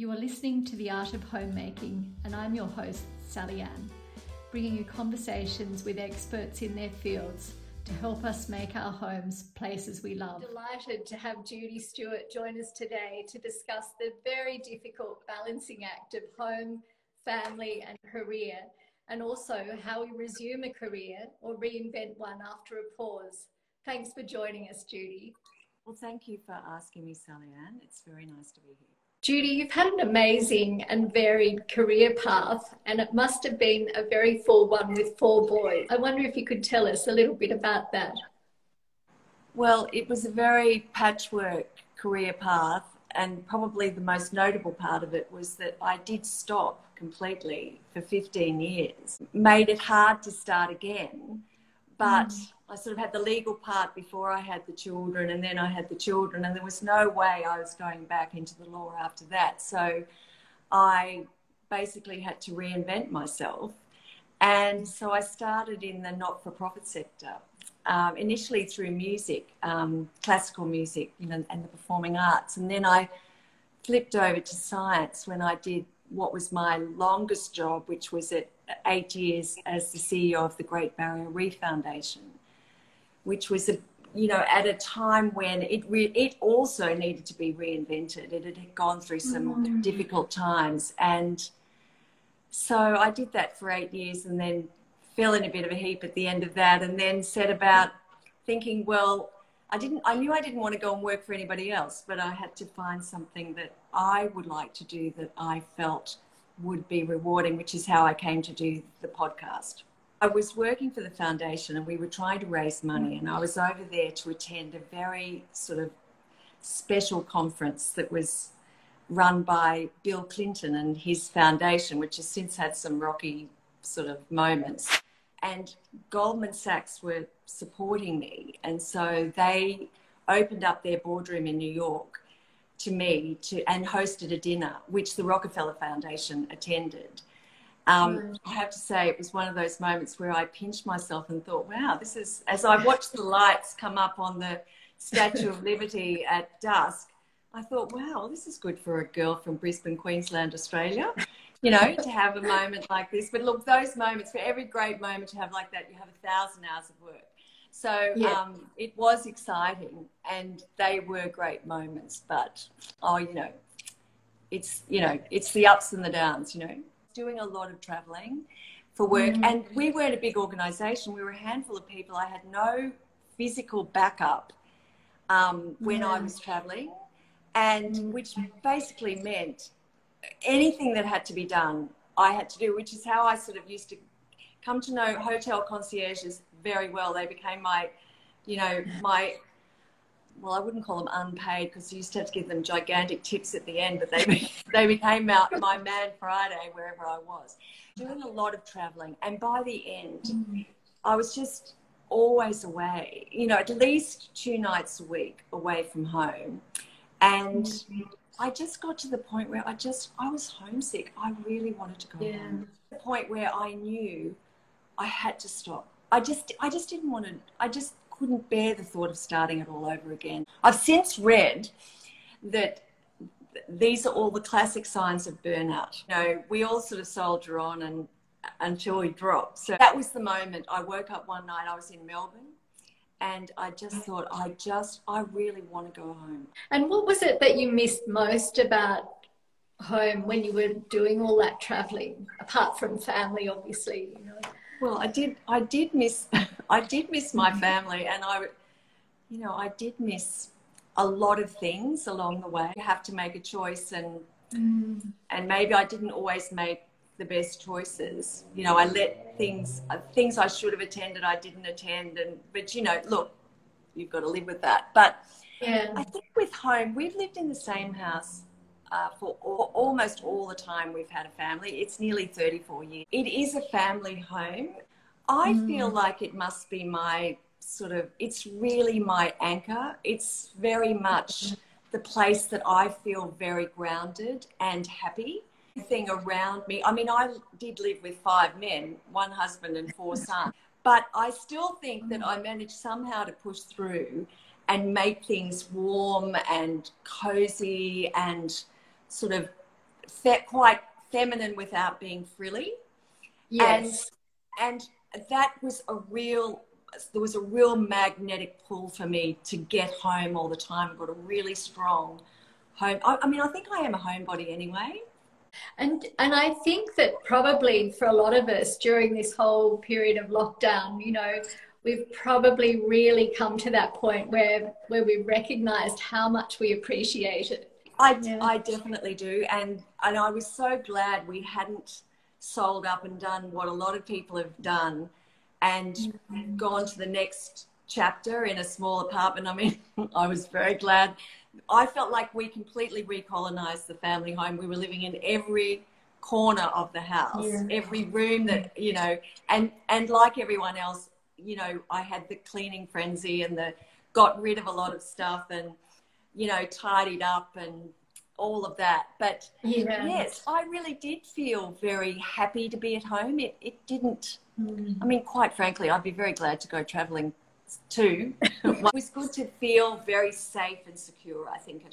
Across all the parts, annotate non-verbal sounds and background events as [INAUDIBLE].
You are listening to The Art of Homemaking, and I'm your host, Sally Ann, bringing you conversations with experts in their fields to help us make our homes places we love. Delighted to have Judy Stewart join us today to discuss the very difficult balancing act of home, family, and career, and also how we resume a career or reinvent one after a pause. Thanks for joining us, Judy. Well, thank you for asking me, Sally Ann. It's very nice to be here. Judy, you've had an amazing and varied career path, and it must have been a very full one with four boys. I wonder if you could tell us a little bit about that. Well, it was a very patchwork career path, and probably the most notable part of it was that I did stop completely for 15 years, made it hard to start again, but. Mm I sort of had the legal part before I had the children, and then I had the children, and there was no way I was going back into the law after that. So I basically had to reinvent myself. And so I started in the not for profit sector, um, initially through music, um, classical music, you know, and the performing arts. And then I flipped over to science when I did what was my longest job, which was at eight years as the CEO of the Great Barrier Reef Foundation which was a you know at a time when it re- it also needed to be reinvented. It had gone through some mm. difficult times, and so I did that for eight years, and then fell in a bit of a heap at the end of that, and then set about thinking, well. I didn't. I knew I didn't want to go and work for anybody else, but I had to find something that I would like to do that I felt would be rewarding, which is how I came to do the podcast. I was working for the foundation and we were trying to raise money, and I was over there to attend a very sort of special conference that was run by Bill Clinton and his foundation, which has since had some rocky sort of moments. And Goldman Sachs were supporting me, and so they opened up their boardroom in New York to me to and hosted a dinner, which the Rockefeller Foundation attended. Um, mm. I have to say, it was one of those moments where I pinched myself and thought, wow, this is, as I watched the lights come up on the Statue of Liberty [LAUGHS] at dusk, I thought, wow, this is good for a girl from Brisbane, Queensland, Australia, you know, to have a moment like this. But look, those moments, for every great moment you have like that, you have a thousand hours of work. So yeah. um, it was exciting and they were great moments. But, oh, you know, it's, you know, it's the ups and the downs, you know doing a lot of traveling for work. Mm-hmm. And we weren't a big organization, we were a handful of people. I had no physical backup um, when. I was traveling, and mm-hmm. which basically meant anything that had to be done, I had to do, which is how I sort of used to come to know hotel concierges very well. They became my, you know, my well, I wouldn't call them unpaid because you used to have to give them gigantic tips at the end, but they, [LAUGHS] they became my, my man Friday wherever I was. Doing a lot of traveling. And by the end, mm-hmm. I was just always away, you know, at least two nights a week away from home. And mm-hmm. I just got to the point where I just, I was homesick. I really wanted to go yeah. home. The point where I knew I had to stop. I just, I just didn't want to, I just couldn't bear the thought of starting it all over again. I've since read that these are all the classic signs of burnout. You know, we all sort of soldier on and until we drop. So that was the moment I woke up one night, I was in Melbourne and I just thought, I just, I really want to go home. And what was it that you missed most about home when you were doing all that traveling, apart from family, obviously? You know? Well, I did. I did miss. [LAUGHS] I did miss my family, and I, you know, I did miss a lot of things along the way. You have to make a choice, and mm. and maybe I didn't always make the best choices. You know, I let things uh, things I should have attended, I didn't attend, and but you know, look, you've got to live with that. But yeah. I think with home, we've lived in the same house uh, for all, almost all the time we've had a family. It's nearly 34 years. It is a family home. I mm. feel like it must be my sort of, it's really my anchor. It's very much the place that I feel very grounded and happy. Thing around me. I mean, I did live with five men, one husband, and four [LAUGHS] sons, but I still think that I managed somehow to push through and make things warm and cozy and sort of fe- quite feminine without being frilly. Yes. And, and that was a real there was a real magnetic pull for me to get home all the time. I've got a really strong home. I, I mean, I think I am a homebody anyway. And and I think that probably for a lot of us during this whole period of lockdown, you know, we've probably really come to that point where where we recognized how much we appreciate it. I, yeah. I definitely do. And and I was so glad we hadn't sold up and done what a lot of people have done and mm-hmm. gone to the next chapter in a small apartment. I mean, [LAUGHS] I was very glad. I felt like we completely recolonized the family home. We were living in every corner of the house, yeah. every room that, you know, and, and like everyone else, you know, I had the cleaning frenzy and the got rid of a lot of stuff and, you know, tidied up and all of that. But yeah. yes, I really did feel very happy to be at home. It, it didn't, mm. I mean, quite frankly, I'd be very glad to go traveling too. [LAUGHS] it was good to feel very safe and secure, I think.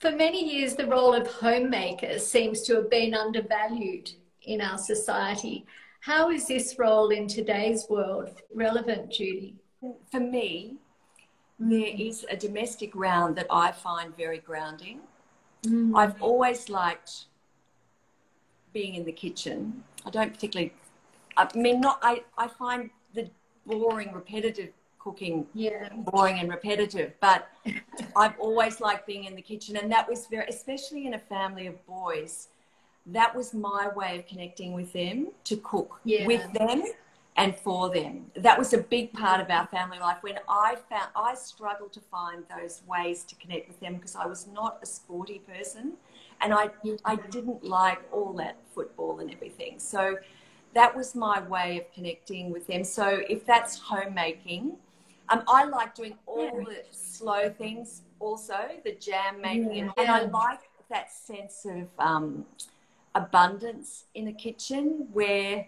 For many years, the role of homemaker seems to have been undervalued in our society. How is this role in today's world relevant, Judy? For me, there is a domestic round that I find very grounding. Mm. I've always liked being in the kitchen. I don't particularly, I mean, not, I, I find the boring, repetitive cooking yeah. boring and repetitive, but [LAUGHS] I've always liked being in the kitchen. And that was very, especially in a family of boys, that was my way of connecting with them to cook yeah. with them and for them. That was a big part of our family life. When I found, I struggled to find those ways to connect with them because I was not a sporty person and I, I didn't like all that football and everything. So that was my way of connecting with them. So if that's homemaking, um, I like doing all yeah. the slow things also, the jam making, yeah. and I like that sense of um, abundance in a kitchen where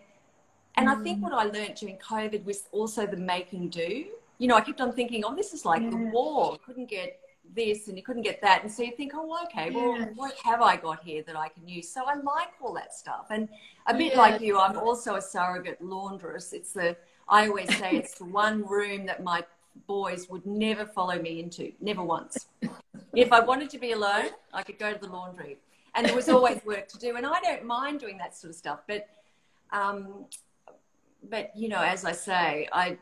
and mm. I think mm. what I learned during COVID was also the making do. You know, I kept on thinking, oh, this is like yeah. the war. Couldn't get this and you couldn't get that. And so you think, oh, okay, well, yeah. what have I got here that I can use? So I like all that stuff. And a bit yeah. like you, I'm also a surrogate laundress. It's the, I always say it's the [LAUGHS] one room that my boys would never follow me into, never once. if I wanted to be alone, I could go to the laundry. And there was always work to do. And I don't mind doing that sort of stuff. But um, but you know, as I say, I,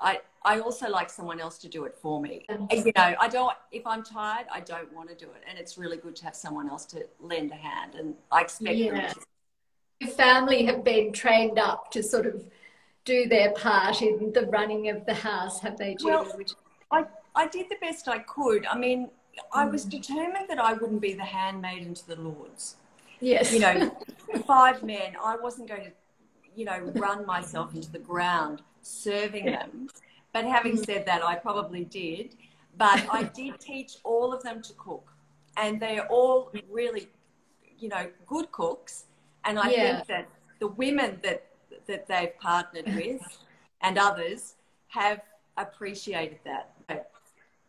I, I also like someone else to do it for me. You know, I don't. If I'm tired, I don't want to do it, and it's really good to have someone else to lend a hand. And I expect yeah. them to. Your family have been trained up to sort of do their part in the running of the house, have they, Judy? Well, I, I did the best I could. I mean, I was mm. determined that I wouldn't be the handmaiden to the Lords. Yes. You know, [LAUGHS] five men. I wasn't going to you know, run myself into the ground serving them. But having mm. said that, I probably did. But I did teach all of them to cook. And they're all really, you know, good cooks. And I yeah. think that the women that, that they've partnered with [LAUGHS] and others have appreciated that.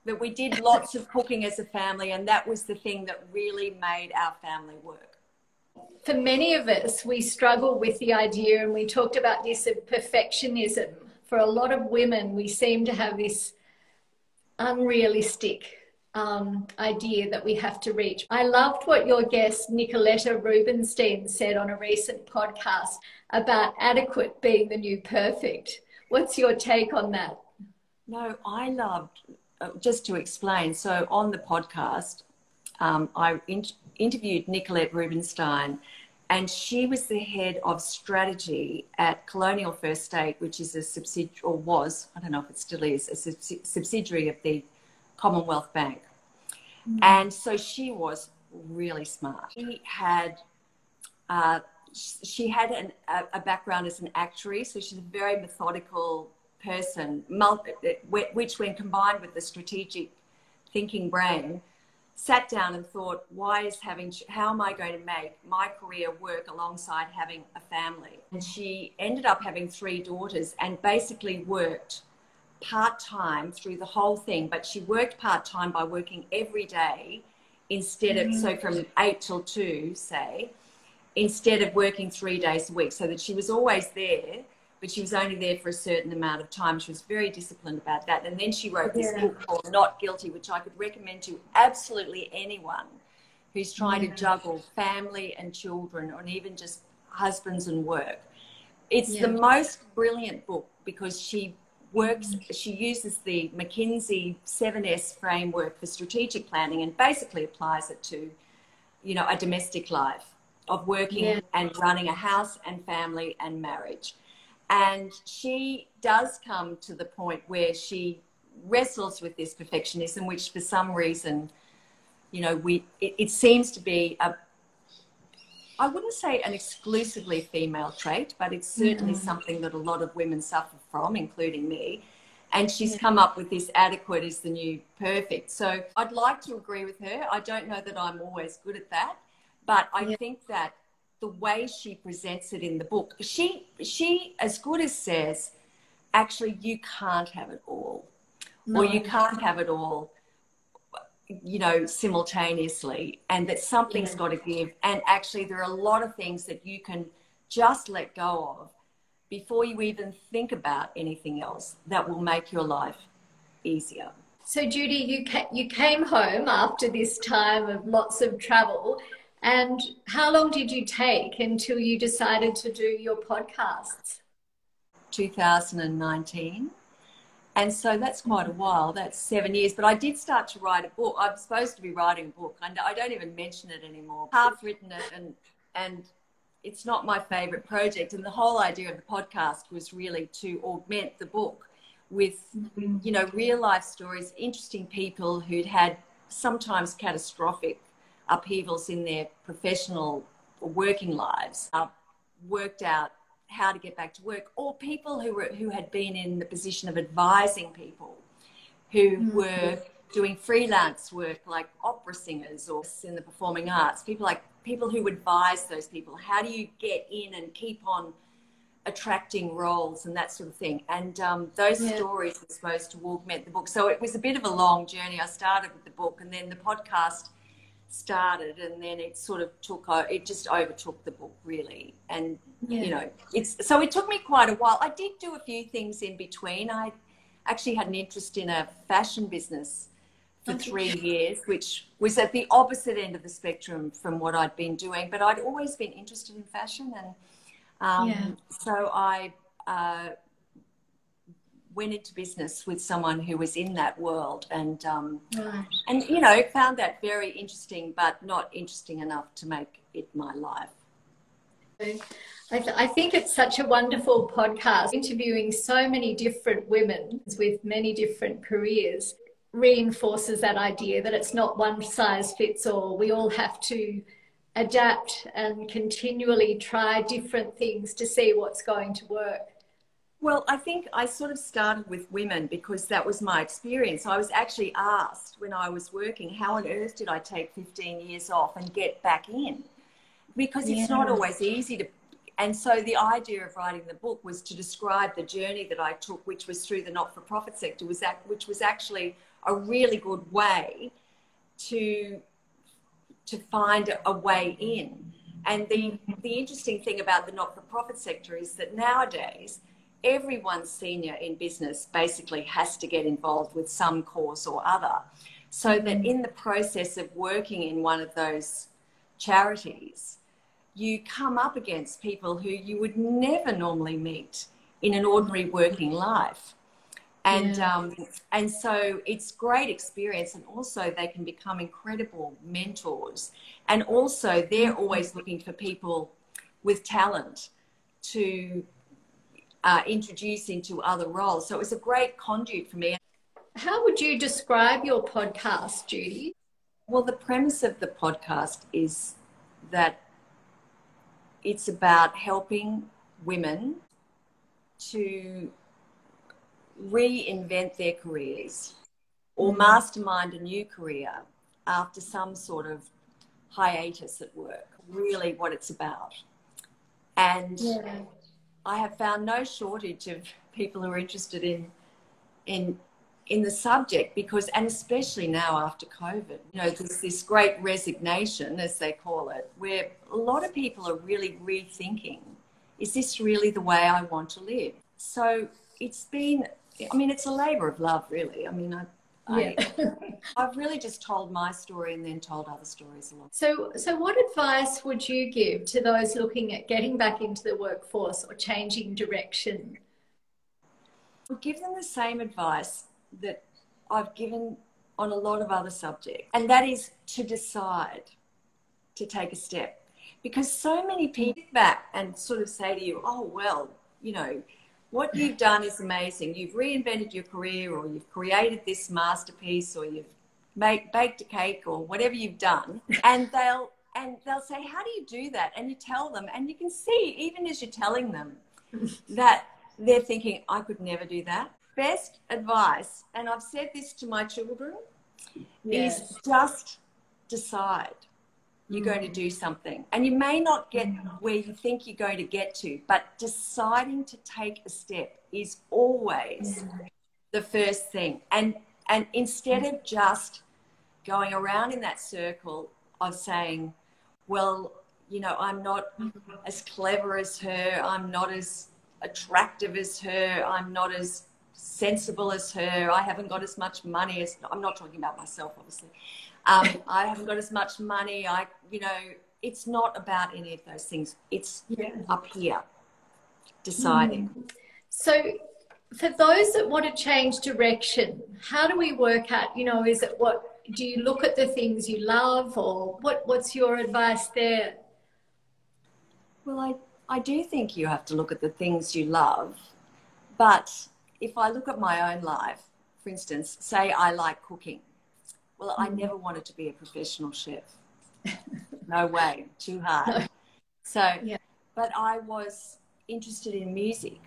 That we did lots of cooking as a family, and that was the thing that really made our family work for many of us, we struggle with the idea, and we talked about this of perfectionism. For a lot of women, we seem to have this unrealistic um, idea that we have to reach. I loved what your guest, Nicoletta Rubinsztein, said on a recent podcast about adequate being the new perfect. What's your take on that? No, I loved, uh, just to explain. So on the podcast, um, I in- interviewed Nicolette Rubinsztein, and she was the head of strategy at Colonial First State, which is a subsidiary, or was, I don't know if it still is, a subsidiary of the Commonwealth Bank. Mm-hmm. And so she was really smart. She had, uh, she had an, a, a, background as an actuary, so she's a very methodical person, multi, which, when combined with the strategic thinking brain, sat down and thought, why is having, how am I going to make my career work alongside having a family? And she ended up having three daughters and basically worked part time through the whole thing, but she worked part time by working every day instead mm-hmm. of, so from eight till two, say, instead of working three days a week, so that she was always there, but she was only there for a certain amount of time. She was very disciplined about that. And then she wrote this yeah. book called Not Guilty, which I could recommend to absolutely anyone who's trying yeah. to juggle family and children, or even just husbands and work. It's yeah. the most brilliant book because she works, mm. she uses the McKinsey 7S framework for strategic planning and basically applies it to, you know, a domestic life of working and running a house and family and marriage. And she does come to the point where she wrestles with this perfectionism, which for some reason, you know, we it, it seems to be a I wouldn't say an exclusively female trait, but it's certainly mm. something that a lot of women suffer from, including me. And she's yeah. come up with this adequate is the new perfect. So I'd like to agree with her. I don't know that I'm always good at that, but I yeah. think that the way she presents it in the book, she she as good as says, actually you can't have it all. No. Or you can't have it all you know, simultaneously, and that something's yeah. got to give. And actually, there are a lot of things that you can just let go of before you even think about anything else that will make your life easier. So, Judy, you ca- you came home after this time of lots of travel, and how long did you take until you decided to do your podcasts? 2019. And so that's quite a while. That's seven years. But I did start to write a book. I'm supposed to be writing a book. and I don't even mention it anymore. Half written it, and and it's not my favorite project. And the whole idea of the podcast was really to augment the book with, mm-hmm. you know, real life stories, interesting people who'd had sometimes catastrophic upheavals in their professional or working lives, uh, worked out how to get back to work, or people who were who had been in the position of advising people who mm-hmm. were doing freelance work like opera singers or in the performing arts, people like people who advise those people. How do you get in and keep on attracting roles and that sort of thing? And um, those yeah. stories were supposed to augment the book. So it was a bit of a long journey. I started with the book and then the podcast started and then it sort of took it just overtook the book really and yeah. you know it's so it took me quite a while i did do a few things in between i actually had an interest in a fashion business for three years which was at the opposite end of the spectrum from what i'd been doing but i'd always been interested in fashion and um, yeah. so i uh, went into business with someone who was in that world and um, right. and you know found that very interesting but not interesting enough to make it my life. I, th- I, think it's such a wonderful podcast interviewing so many different women with many different careers reinforces that idea that it's not one size fits all. We all have to adapt and continually try different things to see what's going to work well, I think I sort of started with women because that was my experience. I was actually asked when I was working, how on earth did I take 15 years off and get back in? Because it's not always easy to. And so the idea of writing the book was to describe the journey that I took, which was through the not-for-profit sector, was that, which was actually a really good way to to find a way in. And the the interesting thing about the not-for-profit sector is that nowadays everyone senior in business basically has to get involved with some cause or other. So that in the process of working in one of those charities, you come up against people who you would never normally meet in an ordinary working life. And, yeah. um, and so it's great experience and also they can become incredible mentors and also they're always looking for people with talent to uh, introduce into other roles. So it was a great conduit for me. How would you describe your podcast, Judy? Well, the premise of the podcast is that it's about helping women to reinvent their careers or mm. mastermind a new career after some sort of hiatus at work. Really, what it's about. And yeah. I have found no shortage of people who are interested in in in the subject because, and especially now after COVID, you know, there's this great resignation, as they call it, where a lot of people are really rethinking is this really the way I want to live? So it's been, I mean, it's a labor of love, really. I mean, I, yeah. I, [LAUGHS] have really just told my story and then told other stories along. So, so what advice would you give to those looking at getting back into the workforce or changing direction? Would give them the same advice that I've given on a lot of other subjects, and that is to decide to take a step. Because so many people back and sort of say to you, oh, well, you know, what you've done is amazing. You've reinvented your career, or you've created this masterpiece, or you've made, baked a cake, or whatever you've done. [LAUGHS] And they'll and they'll say, "How do you do that?" And you tell them, and you can see even as you're telling them [LAUGHS] that they're thinking, "I could never do that." Best advice, and I've said this to my children, yes. is just decide you're going to mm. do something. And you may not get mm. where you think you're going to get to, but deciding to take a step is always the first thing. And and instead of just going around in that circle of saying, well, you know, I'm not mm-hmm. as clever as her, I'm not as attractive as her, I'm not as sensible as her, I haven't got as much money as I'm not talking about myself obviously. Um, I haven't got as much money. I, you know, it's not about any of those things. It's yeah. up here deciding. Mm. So, for those that want to change direction, how do we work out? You know, is it what do you look at the things you love, or what? What's your advice there? Well, I I do think you have to look at the things you love, but if I look at my own life, for instance, say I like cooking well, I mm. never wanted to be a professional chef. [LAUGHS] no way, too hard. So, yeah. but I was interested in music,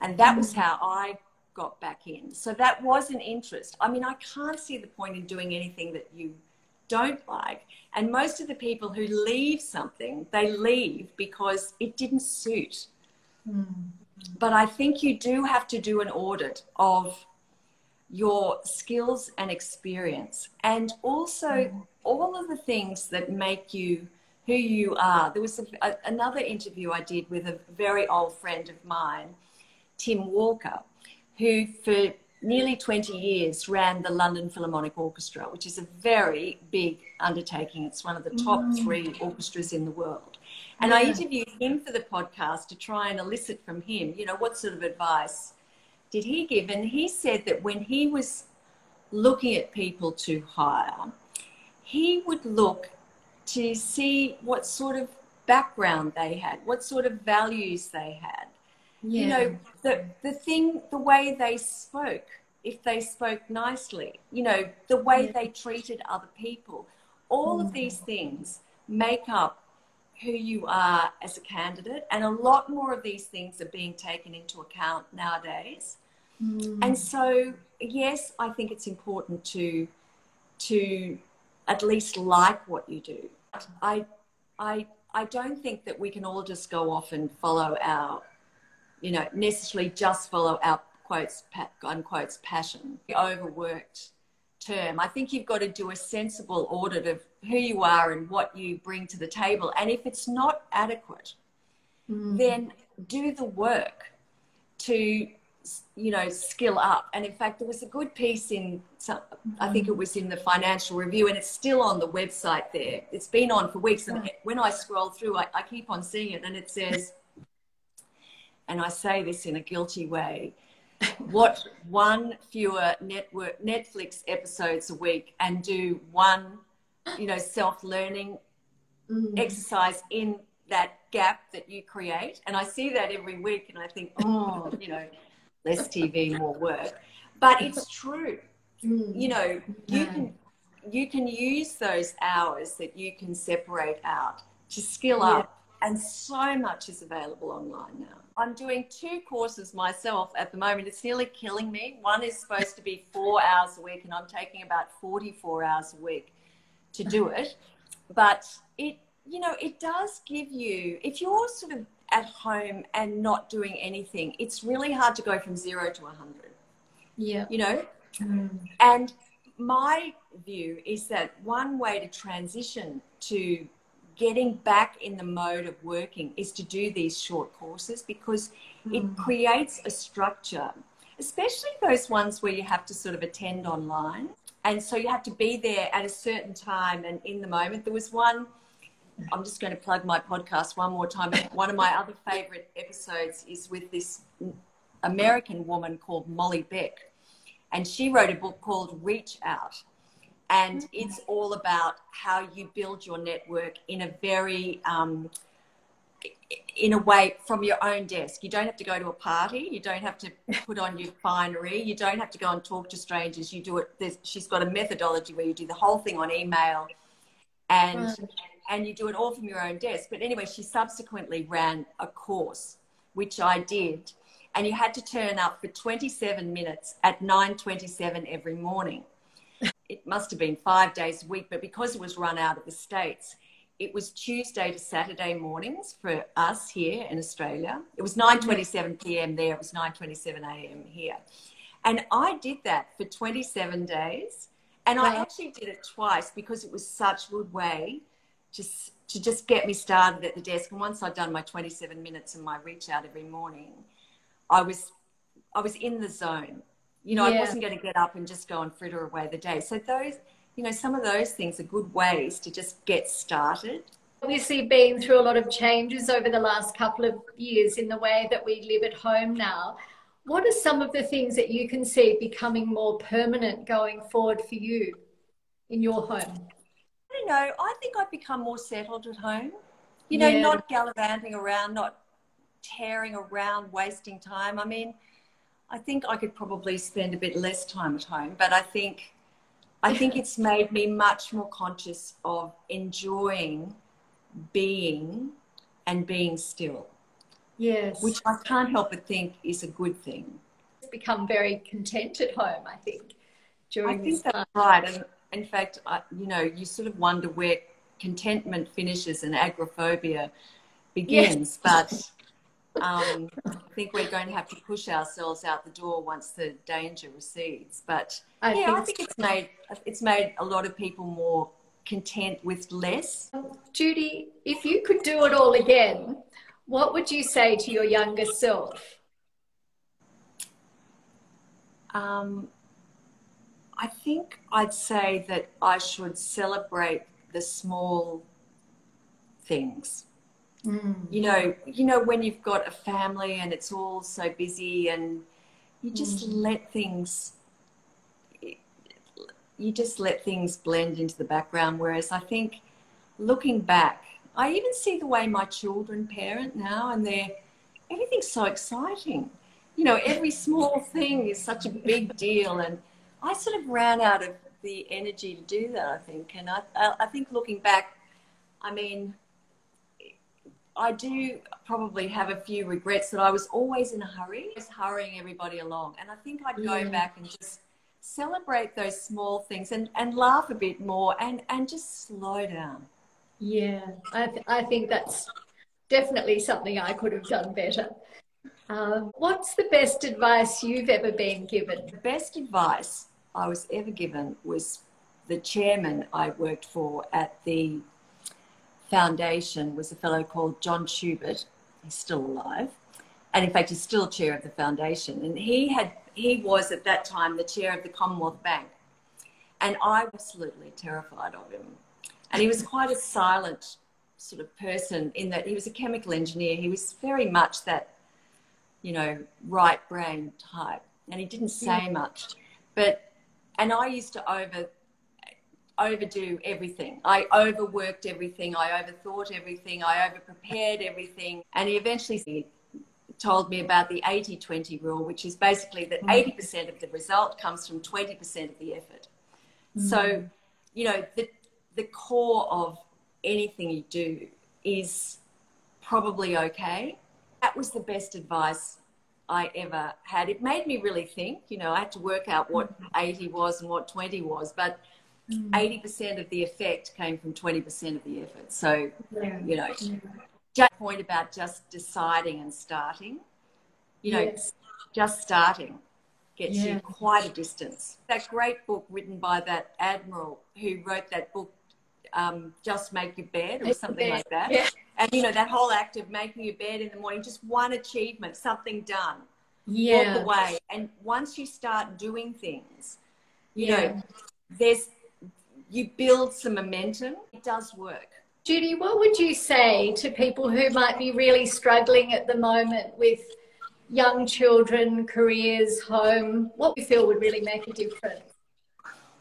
and that was mm. how I got back in. So that was an interest. I mean, I can't see the point in doing anything that you don't like. And most of the people who leave something, they leave because it didn't suit. Mm. But I think you do have to do an audit of your skills and experience, and also mm. all of the things that make you who you are. There was a, a, another interview I did with a very old friend of mine, Tim Walker, who for nearly 20 years ran the London Philharmonic Orchestra, which is a very big undertaking. It's one of the top mm. three orchestras in the world. And yeah. I interviewed him for the podcast to try and elicit from him, you know, what sort of advice did he give? And he said that when he was looking at people to hire, he would look to see what sort of background they had, what sort of values they had. Yeah. You know, the, the thing, the way they spoke, if they spoke nicely, you know, the way yeah. they treated other people. All mm. of these things make up who you are as a candidate. And a lot more of these things are being taken into account nowadays. Mm. And so, yes, I think it's important to to at least like what you do. I I I don't think that we can all just go off and follow our, you know, necessarily just follow our quotes unquotes passion. The overworked term. I think you've got to do a sensible audit of who you are and what you bring to the table. And if it's not adequate, mm. then do the work to you know skill up. And in fact there was a good piece in some, i think it was in the financial review and it's still on the website there. It's been on for weeks. And when i scroll through i, I keep on seeing it and it says and i say this in a guilty way watch one fewer network netflix episodes a week and do one you know self-learning mm. exercise in that gap that you create. And i see that every week and i think oh you know less TV, more work. But it's true. Mm. You know, you can you can use those hours that you can separate out to skill yeah. up and so much is available online now. I'm doing two courses myself at the moment. It's nearly killing me. One is supposed to be four hours a week, and I'm taking about 44 hours a week to do it. But it, you know, it does give you, if you're sort of at home and not doing anything, it's really hard to go from zero to 100. Yeah. You know, Mm. And my view is that one way to transition to getting back in the mode of working is to do these short courses because mm. it creates a structure, especially those ones where you have to sort of attend online. And so you have to be there at a certain time and in the moment. There was one, I'm just going to plug my podcast one more time. One of my other favorite episodes is with this American woman called Molly Beck. And she wrote a book called Reach Out. And it's all about how you build your network in a very um, in a way from your own desk. You don't have to go to a party. You don't have to put on your finery. You don't have to go and talk to strangers. You do it. She's got a methodology where you do the whole thing on email. And right. And you do it all from your own desk but anyway she subsequently ran a course which i did and you had to turn up for 27 minutes at 9.27 every morning it must have been five days a week, but because it was run out of the States, it was Tuesday to Saturday mornings for us here in Australia. It was 9.27 mm-hmm. p.m. there. It was 9.27 a.m. here. And I did that for 27 days. And I actually did it twice because it was such a good way just to just get me started at the desk. And once I'd done my 27 minutes and my reach out every morning, I was I was in the zone. You know, yeah. I wasn't going to get up and just go and fritter away the day. So those, you know, some of those things are good ways to just get started. Obviously, been through a lot of changes over the last couple of years in the way that we live at home now. What are some of the things that you can see becoming more permanent going forward for you in your home? Don't know. I think I've become more settled at home. You know, yeah. not gallivanting around, not tearing around, wasting time. I mean, I think I could probably spend a bit less time at home, but I think I think [LAUGHS] it's made me much more conscious of enjoying being and being still. Yes. Which I can't help but think is a good thing. It's become very content at home, I think, during I think that's time. right. And in fact, I, you know, you sort of wonder where contentment finishes and agoraphobia begins. Yes. But [LAUGHS] um, I think we're going to have to push ourselves out the door once the danger recedes. But I yeah, think I think it's made it's made a lot of people more content with less. Judy, if you could do it all again, what would you say to your younger self? Um, I think I'd say that I should celebrate the small things Mm. You know, you know when you've got a family and it's all so busy and you just mm. let things you just let things blend into the background whereas I think looking back I even see the way my children parent now and they're everything's so exciting. You know, every small thing is such a big deal and I sort of ran out of the energy to do that, I think. And I, I think looking back, I mean, I do probably have a few regrets that I was always in a hurry, just hurrying everybody along. And I think I'd go yeah. back and just celebrate those small things and, and laugh a bit more and, and just slow down. Yeah, I, th- I think that's definitely something I could have done better. Um, what's the best advice you've ever been given? The best advice I was ever given was the chairman I worked for at the foundation was a fellow called John Schubert. He's still alive. And in fact, he's still chair of the foundation. And he had he was at that time the chair of the Commonwealth Bank. And I was absolutely terrified of him. And he was quite a silent sort of person in that he was a chemical engineer. He was very much that, you know, right brain type. And he didn't say much. But and I used to over overdo everything. I overworked everything. I overthought everything. I overprepared everything. And he eventually told me about the 80 20 rule, which is basically that 80% mm. of the result comes from 20% of the effort. Mm. So, you know, the, the core of anything you do is probably okay. That was the best advice I ever had. It made me really think, you know, I had to work out what mm. 80 was and what 20 was, but Mm. 80% of the effect came from 20% of the effort. So, yeah. you know, yeah. just point about just deciding and starting, you know, yes. just starting. gets yeah. you quite a distance. That great book written by that admiral who wrote that book, um, Just Make Your Bed or something like that. And you know, that whole act of making your bed in the morning, just one achievement, something done. Yeah. Walk away. And once you start doing things, you yeah. know, there's you build some momentum. It does work. Judy, what would you say to people who might be really struggling at the moment with young children, careers, home? What we feel would really make a difference?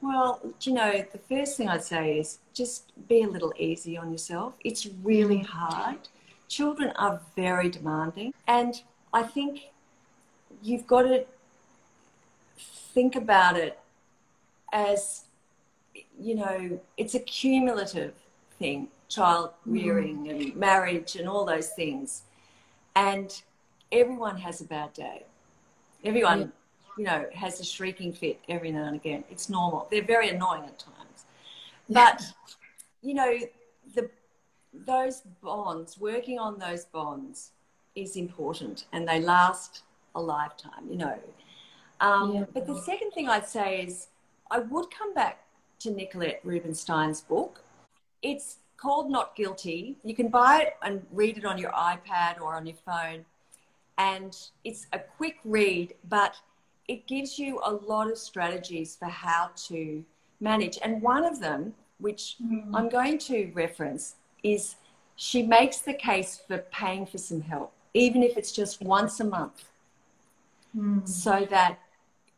Well, you know, the first thing I'd say is just be a little easy on yourself. It's really mm. hard. Children are very demanding. And I think you've got to think about it as, you know, it's a cumulative thing child rearing mm. and marriage and all those things. And everyone has a bad day. Everyone. You know, has a shrieking fit every now and again. It's normal. They're very annoying at times. But, you know, the those bonds, working on those bonds is important and they last a lifetime, you know. Um, yeah. But the second thing I'd say is I would come back to Nicolette Rubinsztein's book. It's called Not Guilty. You can buy it and read it on your iPad or on your phone. And it's a quick read, but it gives you a lot of strategies for how to manage. And one of them, which mm. I'm going to reference, is she makes the case for paying for some help, even if it's just once a month, mm. so that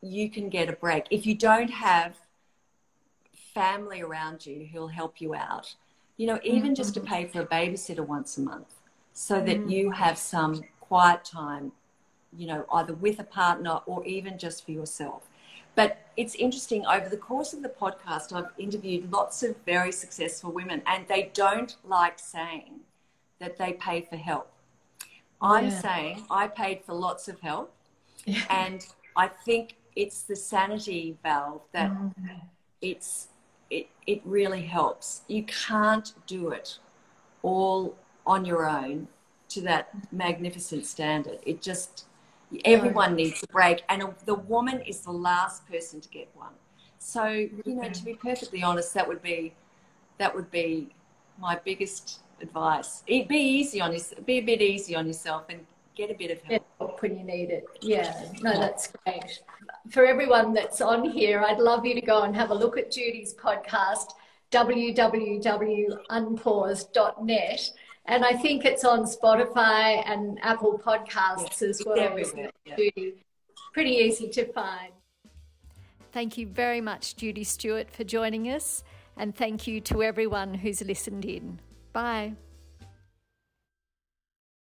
you can get a break. If you don't have family around you who'll help you out, you know, even mm-hmm. just to mm-hmm. pay for a babysitter once a month so that mm-hmm. you have some quiet time, you know, either with a partner or even just for yourself. But it's interesting, over the course of the podcast, I've interviewed lots of very successful women, and they don't like saying that they pay for help. I'm yeah. saying I paid for lots of help, yeah. [LAUGHS] and I think it's the sanity valve that mm-hmm. it's it, it really helps. You can't do it all on your own to that magnificent standard. It just, everyone needs a break. And the woman is the last person to get one. So, you know, to be perfectly honest, that would be, that would be my biggest advice. Be easy on yourself, be a bit easy on yourself and get a bit of help. when you need it. Yeah, no, that's great for everyone that's on here, I'd love you to go and have a look at Judy's podcast, www.unpaused.net. And I think it's on Spotify and Apple Podcasts as well. Yeah. Judy. Pretty easy to find. Thank you very much, Judy Stewart, for joining us. And thank you to everyone who's listened in. Bye.